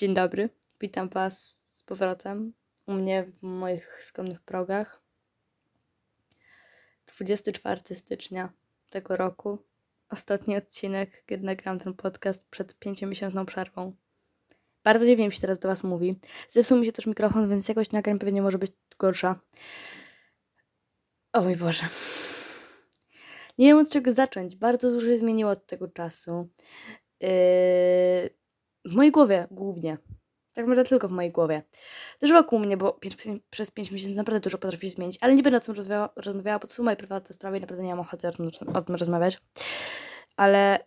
Dzień dobry, witam Was z powrotem u mnie w moich skromnych progach. 24 stycznia tego roku. Ostatni odcinek, kiedy nagrałam ten podcast przed pięciomiesięczną przerwą. Bardzo dziwnie mi się teraz do Was mówi. Zepsuł mi się też mikrofon, więc jakoś nagram pewnie może być gorsza. O mój Boże. Nie wiem od czego zacząć. Bardzo dużo się zmieniło od tego czasu. Yy, w mojej głowie głównie. Tak naprawdę tylko w mojej głowie. Też wokół mnie, bo pięć, przez 5 miesięcy naprawdę dużo potrafi zmienić, ale nie będę o tym rozmawiała, rozmawiała bo to są moje prywatne sprawy i naprawdę nie mam ochoty o tym, rozmawiać. Ale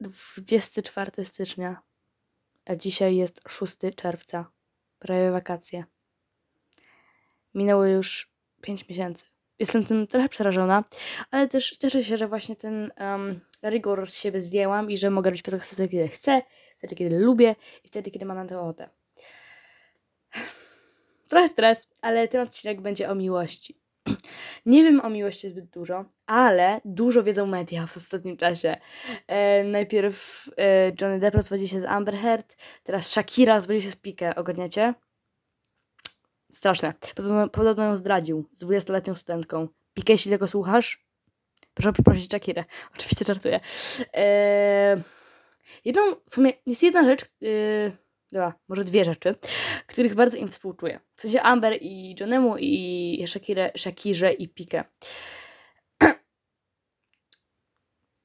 24 stycznia, a dzisiaj jest 6 czerwca, prawie wakacje. Minęło już 5 miesięcy. Jestem tym trochę przerażona, ale też cieszę się, że właśnie ten um, rygor z siebie zdjęłam i że mogę robić podcast kiedy chcę, wtedy, kiedy lubię i wtedy, kiedy mam na to ochotę. Trochę stres, ale ten odcinek będzie o miłości. Nie wiem o miłości zbyt dużo, ale dużo wiedzą media w ostatnim czasie. E, najpierw e, Johnny Depp rozwodzi się z Amber Heard, teraz Shakira rozwodzi się z Piqué, ogarniacie? Straszne. Podobno, podobno ją zdradził z 20-letnią studentką. Piqué, jeśli tego słuchasz, proszę poprosić Shakirę. Oczywiście żartuję. E, jedną, w sumie jest jedna rzecz, yy, może dwie rzeczy, których bardzo im współczuję. W sensie Amber i Johnemu i Shakire, Shakirze i Pikę.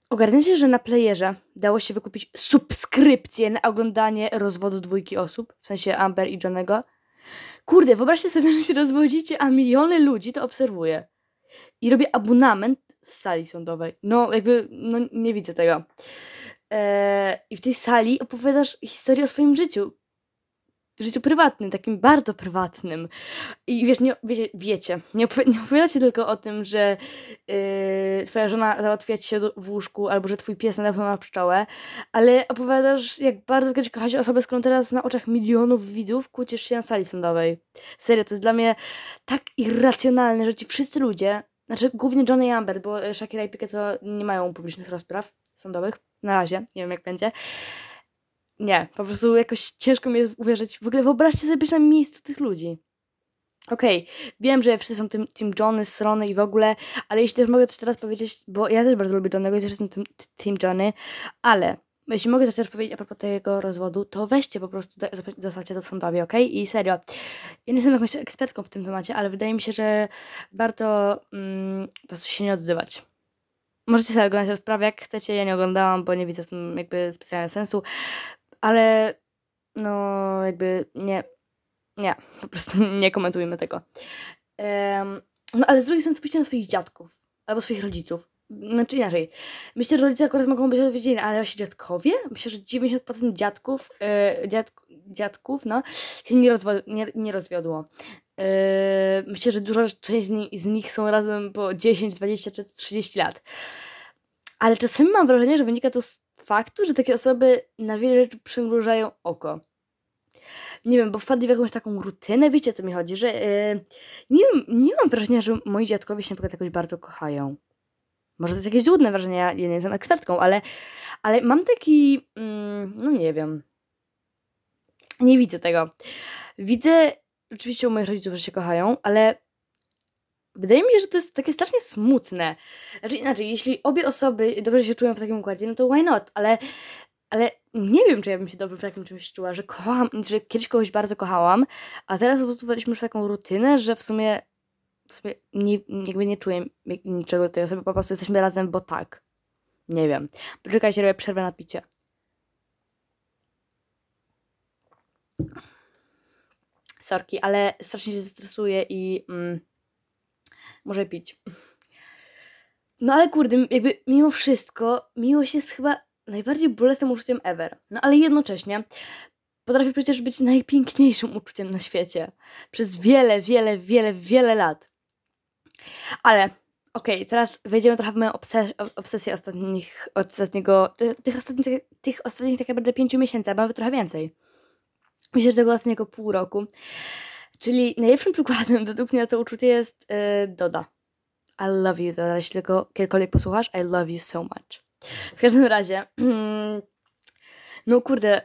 Ogarniacie, że na playerze dało się wykupić subskrypcję na oglądanie rozwodu dwójki osób, w sensie Amber i Johnego? Kurde, wyobraźcie sobie, że się rozwodzicie, a miliony ludzi to obserwuje. I robię abonament z sali sądowej. No, jakby, no nie widzę tego. I w tej sali opowiadasz historię o swoim życiu. Życiu prywatnym, takim bardzo prywatnym. I wiesz, nie, wiecie, wiecie nie, opowi nie opowiadacie tylko o tym, że yy, twoja żona załatwia ci się w łóżku, albo że twój pies nadepnął na pszczołę, ale opowiadasz, jak bardzo kiedyś kochasz osobę, z którą teraz na oczach milionów widzów kłócisz się na sali sądowej. Serio, to jest dla mnie tak irracjonalne, że ci wszyscy ludzie, znaczy głównie Johnny Amber, bo Shakira i Piqué to nie mają publicznych rozpraw sądowych, na razie, nie wiem jak będzie. Nie, po prostu jakoś ciężko mi jest uwierzyć. W ogóle wyobraźcie sobie być na miejscu tych ludzi. Okej, okay, wiem, że wszyscy są tym Team Johnny, Strony i w ogóle, ale jeśli też mogę coś teraz powiedzieć, bo ja też bardzo lubię Johnnego i też jestem tym Team Johnny, ale jeśli mogę coś też powiedzieć a propos tego rozwodu, to weźcie po prostu, zostawcie to sądowi, ok? I serio, ja nie jestem jakąś ekspertką w tym temacie, ale wydaje mi się, że warto mm, po prostu się nie odzywać. Możecie sobie oglądać rozprawę jak chcecie, ja nie oglądałam, bo nie widzę w tym jakby specjalnego sensu, ale no jakby nie, nie, po prostu nie komentujmy tego. Um, no ale z drugiej strony spójrzcie na swoich dziadków albo swoich rodziców. Znaczy inaczej. Myślę, że rodzice akurat mogą być odpowiedzialni, ale właśnie dziadkowie? Myślę, że 90% dziadków, yy, dziad, dziadków no, się nie, rozwo- nie, nie rozwiodło. Yy, myślę, że duża część z nich, z nich są razem po 10, 20 czy 30 lat. Ale czasami mam wrażenie, że wynika to z faktu, że takie osoby na wiele rzeczy przymrużają oko. Nie wiem, bo wpadli w jakąś taką rutynę, wiecie o co mi chodzi, że yy, nie, nie mam wrażenia, że moi dziadkowie się na przykład jakoś bardzo kochają. Może to jest jakieś złudne wrażenie, ja nie jestem ekspertką, ale, ale mam taki, mm, no nie wiem, nie widzę tego. Widzę oczywiście u moich rodziców, że się kochają, ale wydaje mi się, że to jest takie strasznie smutne. Znaczy inaczej, jeśli obie osoby dobrze się czują w takim układzie, no to why not? Ale, ale nie wiem, czy ja bym się dobrze w takim czymś czuła, że kocham, że kiedyś kogoś bardzo kochałam, a teraz po prostu weszliśmy już taką rutynę, że w sumie, w sumie nie, jakby nie czuję niczego tej osoby, po prostu jesteśmy razem, bo tak. Nie wiem. Poczekajcie, robię przerwę na picie. Sorki, ale strasznie się stresuję i mm, muszę pić. No ale kurde, jakby mimo wszystko, miłość jest chyba najbardziej bolesnym uczuciem ever. No ale jednocześnie potrafi przecież być najpiękniejszym uczuciem na świecie. Przez wiele, wiele, wiele, wiele lat. Ale okej, okay, teraz wejdziemy trochę w moją obses obsesję ostatnich, ostatniego, tych ostatnich, tych ostatnich tak naprawdę pięciu miesięcy, a nawet trochę więcej. Myślę, że tego ostatniego pół roku. Czyli najlepszym przykładem według mnie na to uczucie jest yy, Doda. I love you, Doda. Jeśli tylko kiedykolwiek posłuchasz, I love you so much. W każdym razie, mm, no kurde,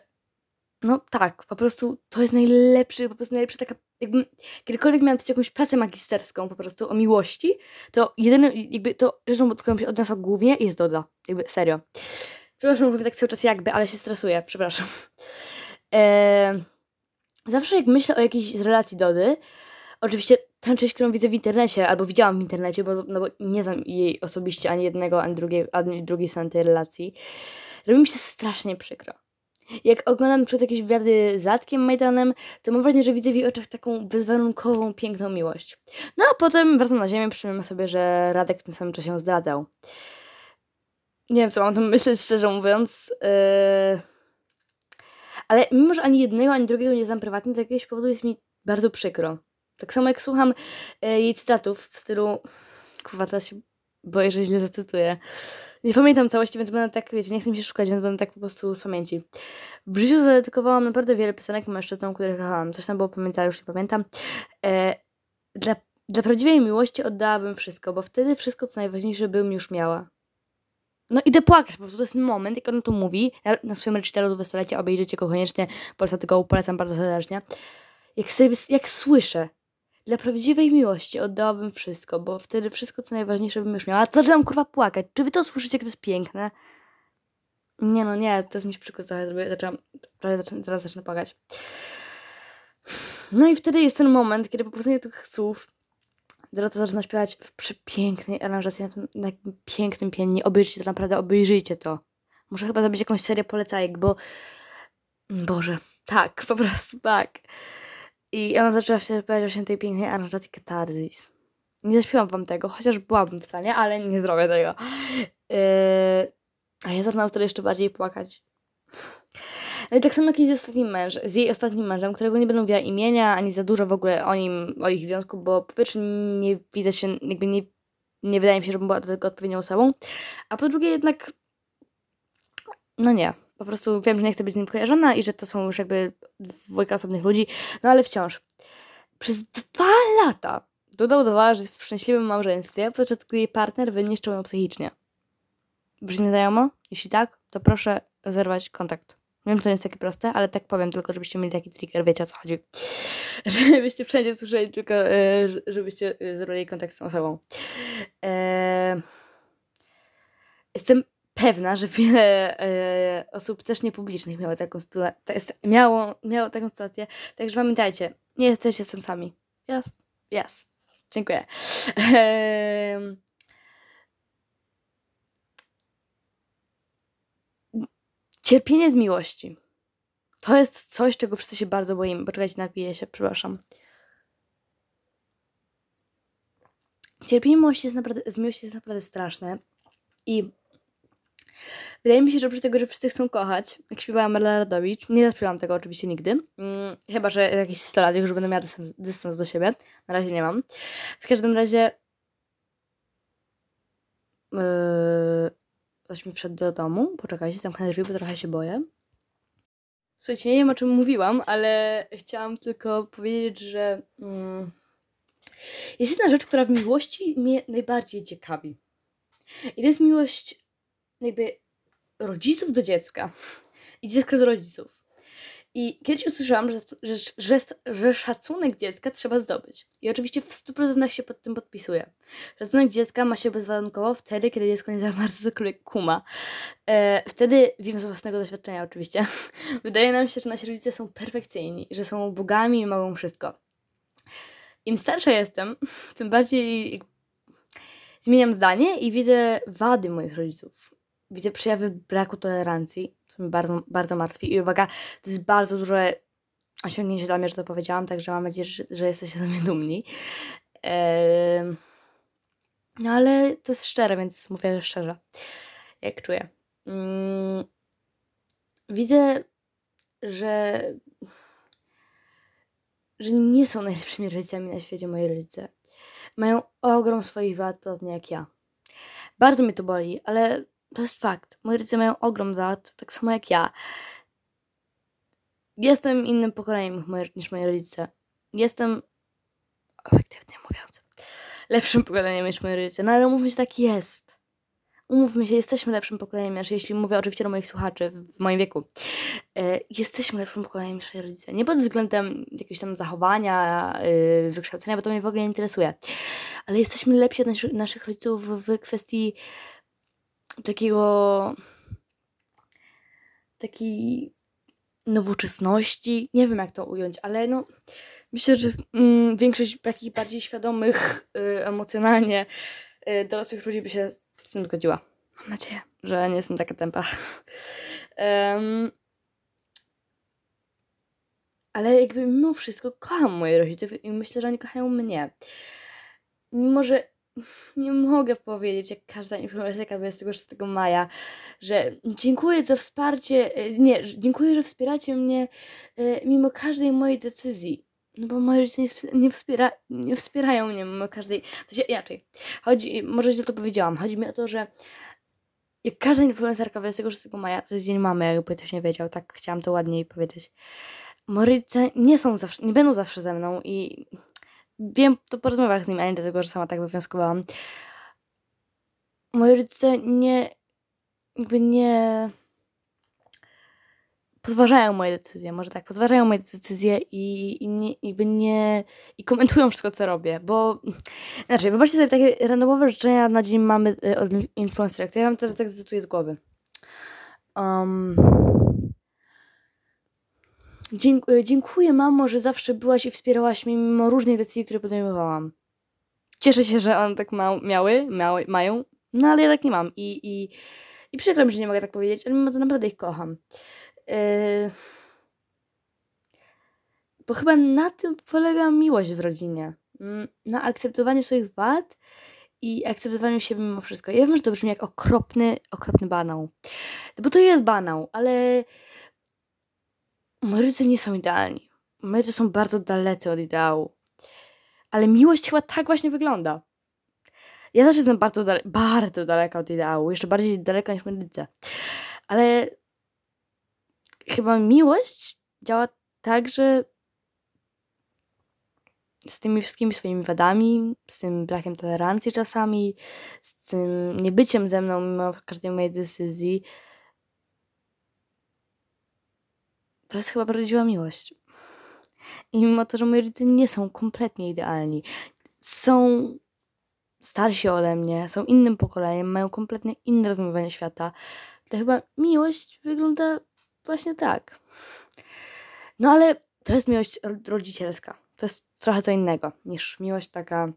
no tak, po prostu to jest najlepszy, po prostu najlepsza taka, jakbym kiedykolwiek miałam jakąś pracę magisterską po prostu o miłości, to jedyne, jakby to rzeczą, do którą się odniosła głównie jest Doda. Jakby serio. Przepraszam, mówię tak cały czas jakby, ale się stresuję, przepraszam. Eee, zawsze jak myślę o jakiejś z relacji Dody, oczywiście tę część, którą widzę w internecie, albo widziałam w internecie, bo, no bo nie znam jej osobiście ani jednego, ani drugiej, ani drugiej strony tej relacji, robi mi się strasznie przykro. Jak oglądam przed jakieś wywiady z Atkiem Majdanem, to mam wrażenie, że widzę w jej oczach taką bezwarunkową, piękną miłość. No a potem wracam na ziemię, przypomnę sobie, że Radek w tym samym czasie ją zdradzał. Nie wiem, co mam o tym myśleć, szczerze mówiąc. Yy... Ale mimo, że ani jednego, ani drugiego nie znam prywatnie, z jakiegoś powodu jest mi bardzo przykro. Tak samo jak słucham yy, jej cytatów w stylu... Kurwa, teraz się boję, że źle zacytuję. Nie pamiętam całości, więc będę tak, wiecie, nie chcę mi się szukać, więc będę tak po prostu z pamięci. W życiu zadedykowałam naprawdę wiele piosenek mężczyznom, których kochałam. Coś tam było pamiętać, już nie pamiętam. E, dla, dla prawdziwej miłości oddałabym wszystko, bo wtedy wszystko, co najważniejsze, bym już miała. No idę płakać, po prostu to jest moment, jak ona to mówi, na, na swoim recitalu do stulecia, obejrzyjcie go koniecznie, polecam tego polecam bardzo serdecznie. Jak, sobie, jak słyszę, dla prawdziwej miłości oddałabym wszystko, bo wtedy wszystko, co najważniejsze bym już miała. A co zaczynam kurwa płakać? Czy wy to słyszycie, jak to jest piękne? Nie no, nie, to jest mi przykro trochę, zaczęłam, prawie zaczę, teraz zacznę płakać. No i wtedy jest ten moment, kiedy po prostu tych słów Dorota zaczyna śpiewać w przepięknej aranżacji, na tym, na tym pięknym pięknie. Obejrzyjcie to, naprawdę obejrzyjcie to. Muszę chyba zrobić jakąś serię polecajek, bo... Boże, tak, po prostu tak. I ona zaczęła się powiedzieć właśnie tej pięknej aranżacji Katarzys. Nie zaśpiewam wam tego, chociaż byłabym w stanie, ale nie zrobię tego. Yy, a ja zaczynam wtedy jeszcze bardziej płakać. I tak samo jak i z ostatnim mężem, z jej ostatnim mężem, którego nie będę mówiła imienia, ani za dużo w ogóle o nim, o ich związku, bo po pierwsze nie widzę się, jakby nie, nie wydaje mi się, żebym była do tego odpowiednią osobą, a po drugie jednak, no nie, po prostu wiem, że nie chcę być z nim kojarzona i że to są już jakby dwójka osobnych ludzi, no ale wciąż. Przez dwa lata Duda udawała, że jest w szczęśliwym małżeństwie, podczas gdy jej partner wyniszczył ją psychicznie. Brzmi znajomo? Jeśli tak, to proszę zerwać kontakt. Wiem, to nie jest takie proste, ale tak powiem tylko, żebyście mieli taki trigger, wiecie o co chodzi. Żebyście wszędzie słyszeli tylko, e, żebyście e, zerwali kontakt z tą osobą. E, jestem pewna, że wiele osób też niepublicznych miało taką, miało, miało taką sytuację. Także pamiętajcie, nie jesteście z tym sami. Yes, yes. Dziękuję. cierpienie z miłości. To jest coś, czego wszyscy się bardzo boimy. Poczekajcie, napiję się, przepraszam. Cierpienie miłości jest naprawdę, z miłości jest naprawdę straszne. I Wydaje mi się, że oprócz tego, że wszyscy chcą kochać, jak śpiewała Marla Radowicz, nie zaśpiewałam tego oczywiście nigdy, mm, chyba, że jakieś 100 lat, już będę miała dystans, dystans do siebie, na razie nie mam. W każdym razie yy, ktoś mi wszedł do domu, poczekajcie, zamknę drzwi, bo trochę się boję. Słuchajcie, nie wiem o czym mówiłam, ale chciałam tylko powiedzieć, że mm, jest jedna rzecz, która w miłości mnie najbardziej ciekawi. I to jest miłość jakby rodziców do dziecka i dziecka do rodziców. I kiedyś usłyszałam, że, że, że, że, szacunek dziecka trzeba zdobyć. I oczywiście w 100% się pod tym podpisuję. Szacunek dziecka ma się bezwarunkowo wtedy, kiedy dziecko nie za bardzo cokolwiek kuma. E, wtedy, wiem z własnego doświadczenia oczywiście, wydaje nam się, że nasi rodzice są perfekcyjni, że są bogami i mogą wszystko. Im starsza jestem, tym bardziej zmieniam zdanie i widzę wady moich rodziców widzę przejawy braku tolerancji, mnie bardzo, bardzo martwi. I uwaga, to jest bardzo duże osiągnięcie dla mnie, że to powiedziałam, także mam nadzieję, że, że jesteście ze mnie dumni. No ale to jest szczere, więc mówię szczerze, jak czuję. Mm, widzę, że że nie są najlepszymi rodzicami na świecie moi rodzice. Mają ogrom swoich wad, podobnie jak ja. Bardzo mnie to boli, ale to jest fakt. Moi rodzice mają ogrom lat, tak samo jak ja. Jestem innym pokoleniem niż moi rodzice. Jestem, obiektywnie mówiąc, lepszym pokoleniem niż moi rodzice. No ale mówmy się, tak jest. umówmy się, jesteśmy lepszym pokoleniem niż jeśli mówię oczywiście do moich słuchaczy w moim wieku. E, jesteśmy lepszym pokoleniem niż rodzice. Nie pod względem jakiegoś tam zachowania, e, wykształcenia, bo to mnie w ogóle nie interesuje. Ale jesteśmy lepsi od naszych rodziców w kwestii takiego takiej nowoczesności. Nie wiem, jak to ująć, ale no myślę, że mm, większość takich bardziej świadomych y, emocjonalnie y, dorosłych ludzi by się z tym zgodziła. Mam nadzieję, że nie jestem taka tempa. um, ale jakby mimo wszystko kocham moje rodziców i myślę, że oni kochają mnie. Mimo, że nie mogę powiedzieć, jak każda influencerka 26 maja, że dziękuję za wsparcie, e, nie, dziękuję, że wspieracie mnie e, mimo każdej mojej decyzji. No bo moi rodzice nie, wspiera, nie wspierają mnie mimo każdej. To się inaczej. Chodzi, może źle to powiedziałam. Chodzi mi o to, że jak każda influencerka 26 maja, to jest dzień mamy, jakby ktoś nie wiedział, tak chciałam to ładniej powiedzieć. Moi rodzice nie są zawsze, nie będą zawsze ze mną i wiem to po rozmowach z nim, a nie dlatego, że sama tak wywnioskowałam. Moi rodzice nie, jakby nie podważają moje decyzje, może tak, podważają moje decyzje i, i nie, jakby nie, i komentują wszystko, co robię, bo, znaczy, wybaczcie sobie takie randomowe życzenia na dzień mamy y, od influencerek, to ja wam teraz tak zacytuję z głowy. Um, y, dziękuję, mamo, że zawsze byłaś i wspierałaś mnie mimo różnych decyzji, które podejmowałam. Cieszę się, że one tak ma, miały, miały, mają, no ale ja tak nie mam i, i, i przykro mi, że nie mogę tak powiedzieć, ale mimo to naprawdę ich kocham. Yy... Bo chyba na tym polega miłość w rodzinie. Mm, na akceptowaniu swoich wad i akceptowaniu siebie mimo wszystko. Ja wiem, że to brzmi jak okropny, okropny banał. Bo to jest banał, ale moi rodzice nie są idealni. Moi rodzice są bardzo dalecy od ideału. Ale miłość chyba tak właśnie wygląda. Ja też jestem bardzo, dale bardzo daleka od ideału. Jeszcze bardziej daleka niż rodzice. Ale chyba miłość działa tak, że z tymi wszystkimi swoimi wadami, z tym brakiem tolerancji czasami, z tym niebyciem ze mną mimo każdej mojej decyzji, to jest chyba prawdziwa miłość. I mimo to, że moi rodzice nie są kompletnie idealni, są starsi ode mnie, są innym pokoleniem, mają kompletnie inne rozumowanie świata, to chyba miłość wygląda Właśnie tak. No ale to jest miłość rodzicielska. To jest trochę co innego niż miłość taka.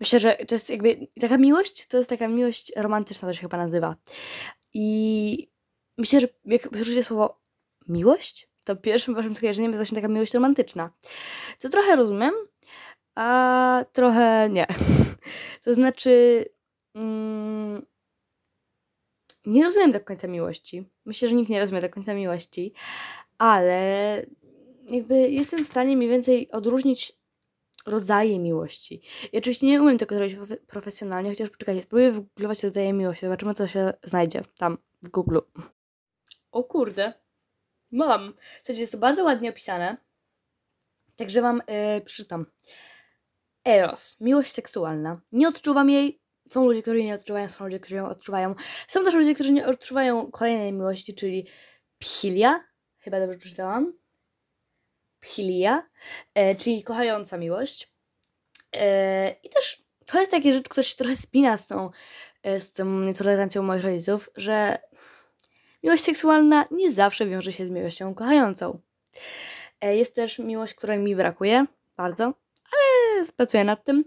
Myślę, że to jest jakby taka miłość, to jest taka miłość romantyczna, to się chyba nazywa. I myślę, że jak słyszycie słowo miłość, to pierwszym waszym skojarzeniem jest właśnie taka miłość romantyczna. To trochę rozumiem, a trochę nie. To znaczy, mm, nie rozumiem do końca miłości. Myślę, że nikt nie rozumie do końca miłości, ale jakby jestem w stanie mniej więcej odróżnić rodzaje miłości. I oczywiście nie umiem tego zrobić profesjonalnie, chociaż poczekajcie, spróbuję wygooglować rodzaje miłości, zobaczymy co się znajdzie tam w Google. O kurde, mam. W sensie jest to bardzo ładnie opisane, także wam yy, przeczytam. Eros, miłość seksualna. Nie odczuwam jej, są ludzie, którzy jej nie odczuwają, są ludzie, którzy ją odczuwają. Są też ludzie, którzy nie odczuwają kolejnej miłości, czyli philia, chyba dobrze przeczytałam. Philia, e, czyli kochająca miłość. E, I też to jest takie rzecz, która się trochę spina z tą, e, z tą nietolerancją moich rodziców, że miłość seksualna nie zawsze wiąże się z miłością kochającą. E, jest też miłość, której mi brakuje bardzo, ale pracuję nad tym,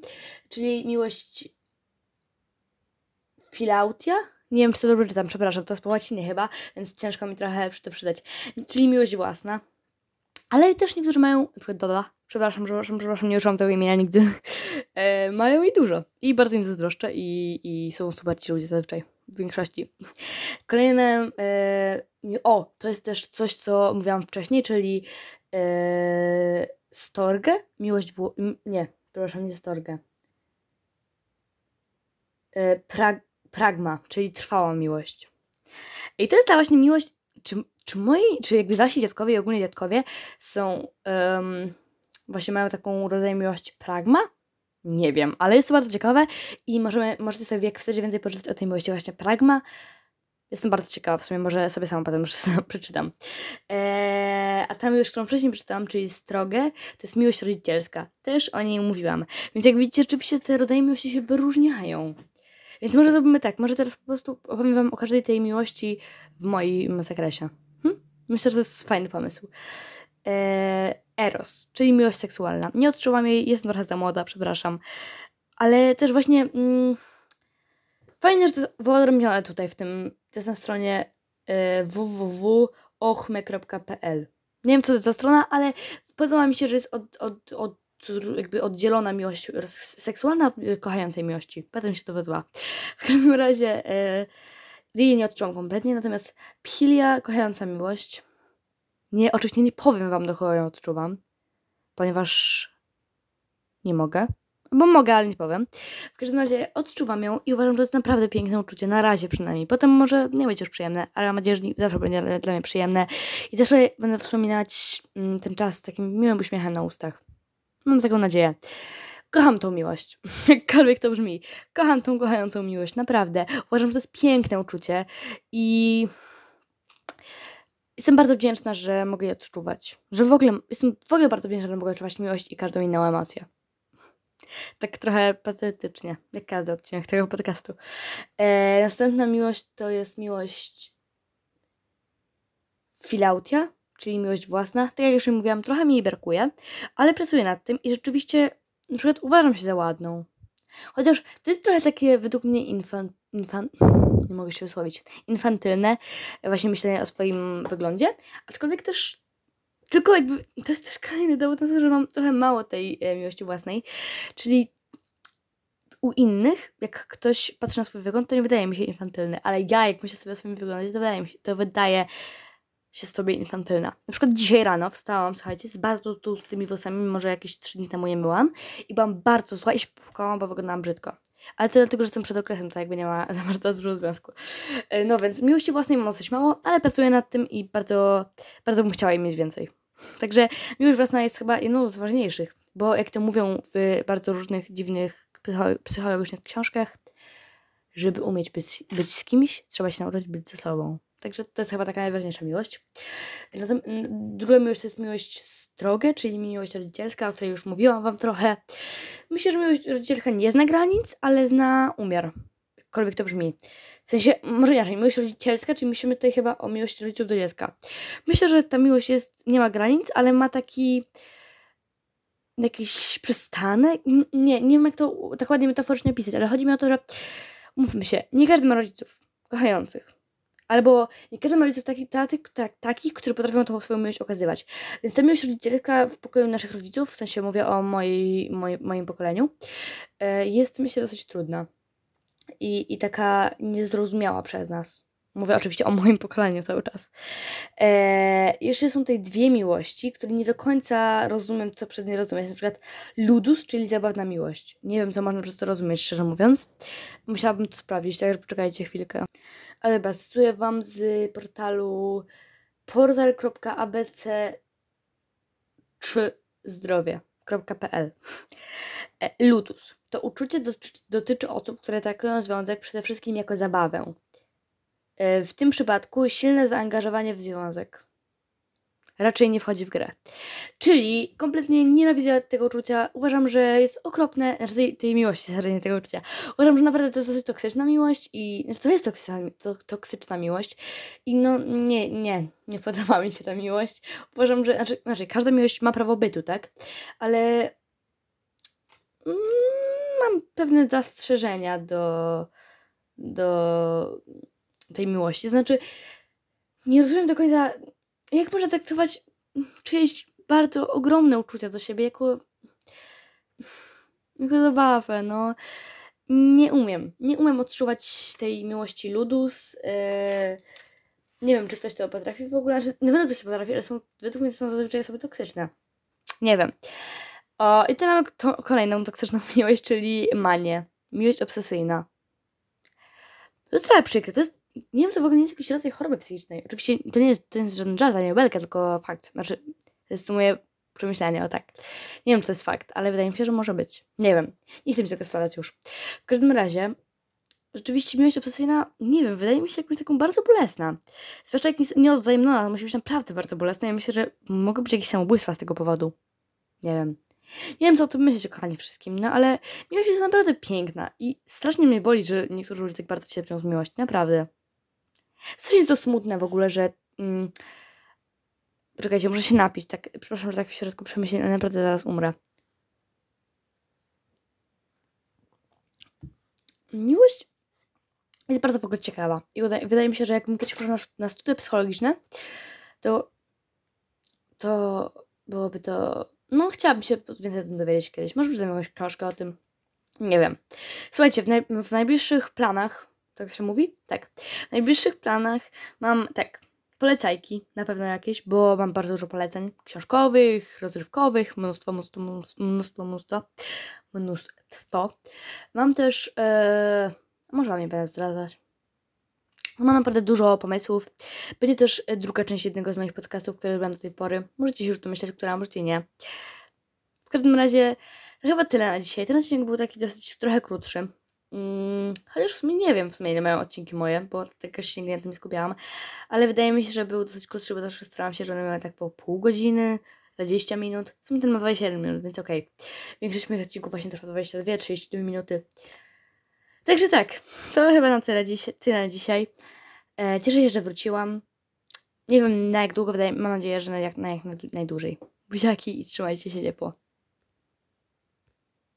czyli miłość Filautia? Nie wiem, czy to dobrze czytam, przepraszam, to jest po łacinie chyba, więc ciężko mi trochę to przydać. Czyli miłość własna. Ale też niektórzy mają, na przykład Doda, przepraszam, przepraszam, przepraszam, nie użyłam tego imienia nigdy, e, mają i dużo. I bardzo im zazdroszczę i, i są super ci ludzie zazwyczaj, w większości. Kolejne, e, o, to jest też coś, co mówiłam wcześniej, czyli e, Storge, miłość, w, nie, przepraszam, nie Storge. E, pra, pragma, czyli trwała miłość. I to jest ta właśnie miłość, czy, czy moi, czy jakby wasi dziadkowie i ogólnie dziadkowie są, um, właśnie mają taką rodzaj miłości pragma? Nie wiem, ale jest to bardzo ciekawe i możemy, możecie sobie, jak chcecie więcej poczytać o tej miłości właśnie pragma, Jestem bardzo ciekawa, w sumie może sobie sama potem już przeczytam. Eee, a ta miłość, którą wcześniej przeczytałam, czyli Strogę, to jest miłość rodzicielska. Też o niej mówiłam. Więc jak widzicie, rzeczywiście te rodzaje miłości się wyróżniają. Więc może zrobimy tak, może teraz po prostu opowiem wam o każdej tej miłości w moim zakresie. Hm? Myślę, że to jest fajny pomysł. Eee, Eros, czyli miłość seksualna. Nie odczuwam jej, jestem trochę za młoda, przepraszam. Ale też właśnie... Mm, Fajnie, że to jest wyodrębnione tutaj w tym, to jest na stronie y, www.ochme.pl. Nie wiem, co to jest za strona, ale podoba mi się, że jest od, od, od, jakby oddzielona miłość seksualna od kochającej miłości. Potem się to podoba. W każdym razie y, jej nie odczuwam kompletnie, natomiast Pilia, kochająca miłość, nie, oczywiście nie powiem wam, do kogo ją odczuwam, ponieważ nie mogę. Bo mogę, ale nie powiem. W każdym razie odczuwam ją i uważam, że to jest naprawdę piękne uczucie, na razie przynajmniej. Potem może nie być już przyjemne, ale mam nadzieję, że zawsze będzie dla mnie przyjemne i zawsze będę wspominać mm, ten czas z takim miłym uśmiechem na ustach. Mam taką nadzieję. Kocham tą miłość, jakkolwiek to brzmi. Kocham tą kochającą miłość, naprawdę. Uważam, że to jest piękne uczucie i jestem bardzo wdzięczna, że mogę je odczuwać. Że w ogóle, jestem w ogóle bardzo wdzięczna, że mogę odczuwać miłość i każdą inną emocję. Tak trochę patetycznie, jak każdy odcinek tego podcastu. E, następna miłość to jest miłość filautia, czyli miłość własna. Tak jak już mówiłam, trochę mi jej brakuje, ale pracuję nad tym i rzeczywiście na przykład uważam się za ładną. Chociaż to jest trochę takie według mnie infan, infan, nie mogę się wysłowić, infantylne właśnie myślenie o swoim wyglądzie, aczkolwiek też tylko jakby, to jest też kolejny dowód na to, że mam trochę mało tej e, miłości własnej. Czyli u innych, jak ktoś patrzy na swój wygląd, to nie wydaje mi się infantylny, ale ja, jak myślę sobie o swoim wyglądzie, to wydaje mi się, to wydaje się sobie infantylna. Na przykład dzisiaj rano wstałam, słuchajcie, z bardzo tłustymi włosami, mimo że jakieś trzy dni temu je myłam i byłam bardzo zła i się popukałam, bo wyglądałam brzydko. Ale to dlatego, że jestem przed okresem, to jakby nie ma za bardzo dużo związku. E, no więc miłości własnej mam dosyć mało, ale pracuję nad tym i bardzo, bardzo bym chciała jej mieć więcej. Także miłość własna jest chyba jedną z ważniejszych, bo jak to mówią w bardzo różnych dziwnych psychologicznych książkach, żeby umieć być, być z kimś, trzeba się nauczyć być ze sobą. Także to jest chyba taka najważniejsza miłość. Natomiast druga miłość to jest miłość stroga, czyli miłość rodzicielska, o której już mówiłam Wam trochę. Myślę, że miłość rodzicielska nie zna granic, ale zna umiar. Jakkolwiek to brzmi. W sensie, może inaczej, miłość rodzicielska, czyli myślimy tutaj chyba o miłości rodziców do dziecka. Myślę, że ta miłość jest, nie ma granic, ale ma taki jakiś przystanek. Nie, nie wiem jak to tak ładnie metaforycznie opisać, ale chodzi mi o to, że mówmy się, nie każdy ma rodziców kochających. Albo nie każdy ma rodziców takich, takich, tak, takich, którzy potrafią tą swoją miłość okazywać. Więc ta miłość rodzicielska w pokoju naszych rodziców, w sensie mówię o mojej, mojej, moim pokoleniu, e, jest myślę dosyć trudna i, i taka niezrozumiała przez nas. Mówię oczywiście o moim pokoleniu cały czas. E, jeszcze są tutaj dwie miłości, które nie do końca rozumiem, co przez nie rozumieć. Na przykład ludus, czyli zabawna miłość. Nie wiem, co można przez to rozumieć, szczerze mówiąc. Musiałabym to sprawdzić, także poczekajcie chwilkę. Ale cytuję Wam z portalu portal.abc3zdrowie.pl e, Ludus. To uczucie dotyczy osób, które traktują związek przede wszystkim jako zabawę. E, w tym przypadku silne zaangażowanie w związek raczej nie wchodzi w grę. Czyli kompletnie nienawidzę tego uczucia. Uważam, że jest okropne, znaczy tej, tej miłości, nie tego uczucia. Uważam, że naprawdę to jest dosyć toksyczna miłość i znaczy to jest toksyczna, to, toksyczna miłość i no nie, nie, nie podoba mi się ta miłość. Uważam, że, znaczy, znaczy każda miłość ma prawo bytu, tak? Ale mm, mam pewne zastrzeżenia do, do tej miłości. Znaczy, nie rozumiem do końca, jak można traktować czyjeś bardzo ogromne uczucia do siebie jako, jako zabawę, no. Nie umiem. Nie umiem odczuwać tej miłości ludus. Yy, nie wiem, czy ktoś to potrafi w ogóle. Znaczy, na pewno ktoś to potrafi, ale są, według mnie są zazwyczaj osoby toksyczne. Nie wiem. O, I tutaj mamy to, kolejną toksyczną miłość, czyli manię. Miłość obsesyjna. To jest trochę przykre. To jest, nie wiem, to w ogóle nie jest jakiś rodzaj choroby psychicznej. Oczywiście to nie jest, to nie jest żaden żart, ani obelga, tylko fakt. Znaczy, to jest moje przemyślenia, o tak. Nie wiem, czy to jest fakt, ale wydaje mi się, że może być. Nie wiem. Nie chcę mi tego składać już. W każdym razie, rzeczywiście miłość obsesyjna, nie wiem, wydaje mi się jakąś taką bardzo bolesna. Zwłaszcza jak nie- nieodwzajemniona, musi być naprawdę bardzo bolesna. Ja myślę, że mogą być jakieś samobójstwa z tego powodu. Nie wiem. Nie wiem, co o tym myślicie, kochani wszystkim, no ale miłość jest naprawdę piękna i strasznie mnie boli, że niektórzy ludzie tak bardzo cierpią z miłości, naprawdę. Strasznie jest to smutne w ogóle, że... Mm, poczekajcie, muszę się napić, tak, przepraszam, że tak w środku przemyśleń, ale naprawdę zaraz umrę. Miłość jest bardzo w ogóle ciekawa i wydaje, mi się, że jakbym kiedyś poszła na studia psychologiczne, to to byłoby to. No, chciałabym się więcej o tym dowiedzieć kiedyś. Może przeczytam jakąś książkę o tym. Nie wiem. Słuchajcie, w, naj, w najbliższych planach, tak się mówi? Tak. W najbliższych planach mam tak. Polecajki, na pewno jakieś, bo mam bardzo dużo poleceń książkowych, rozrywkowych, mnóstwo, mnóstwo, mnóstwo, mnóstwo, mnóstwo. Mam też, e, może wam nie będę zdradzać. Mam naprawdę dużo pomysłów. Będzie też e, druga część jednego z moich podcastów, które robiłam do tej pory. Możecie się już domyśleć, która, możecie nie. W każdym razie, chyba tyle na dzisiaj. Ten odcinek był taki dosyć trochę krótszy. Mm, chociaż w sumie nie wiem, w sumie ile mają odcinki moje, bo tak się nigdy na tym nie skupiałam. Ale wydaje mi się, że był dosyć krótszy, bo zawsze starałam się, że one miały tak po pół godziny, 20 minut. W sumie ten ma 27 minut, więc okej. Większość moich odcinków właśnie trwa 22, 32 minuty. Także tak, to chyba na tyle, dziś, tyle na dzisiaj. E, cieszę się, że wróciłam. Nie wiem na jak długo, wydaje, mam nadzieję, że na jak, na jak najdłużej. Buziaki i trzymajcie się ciepło.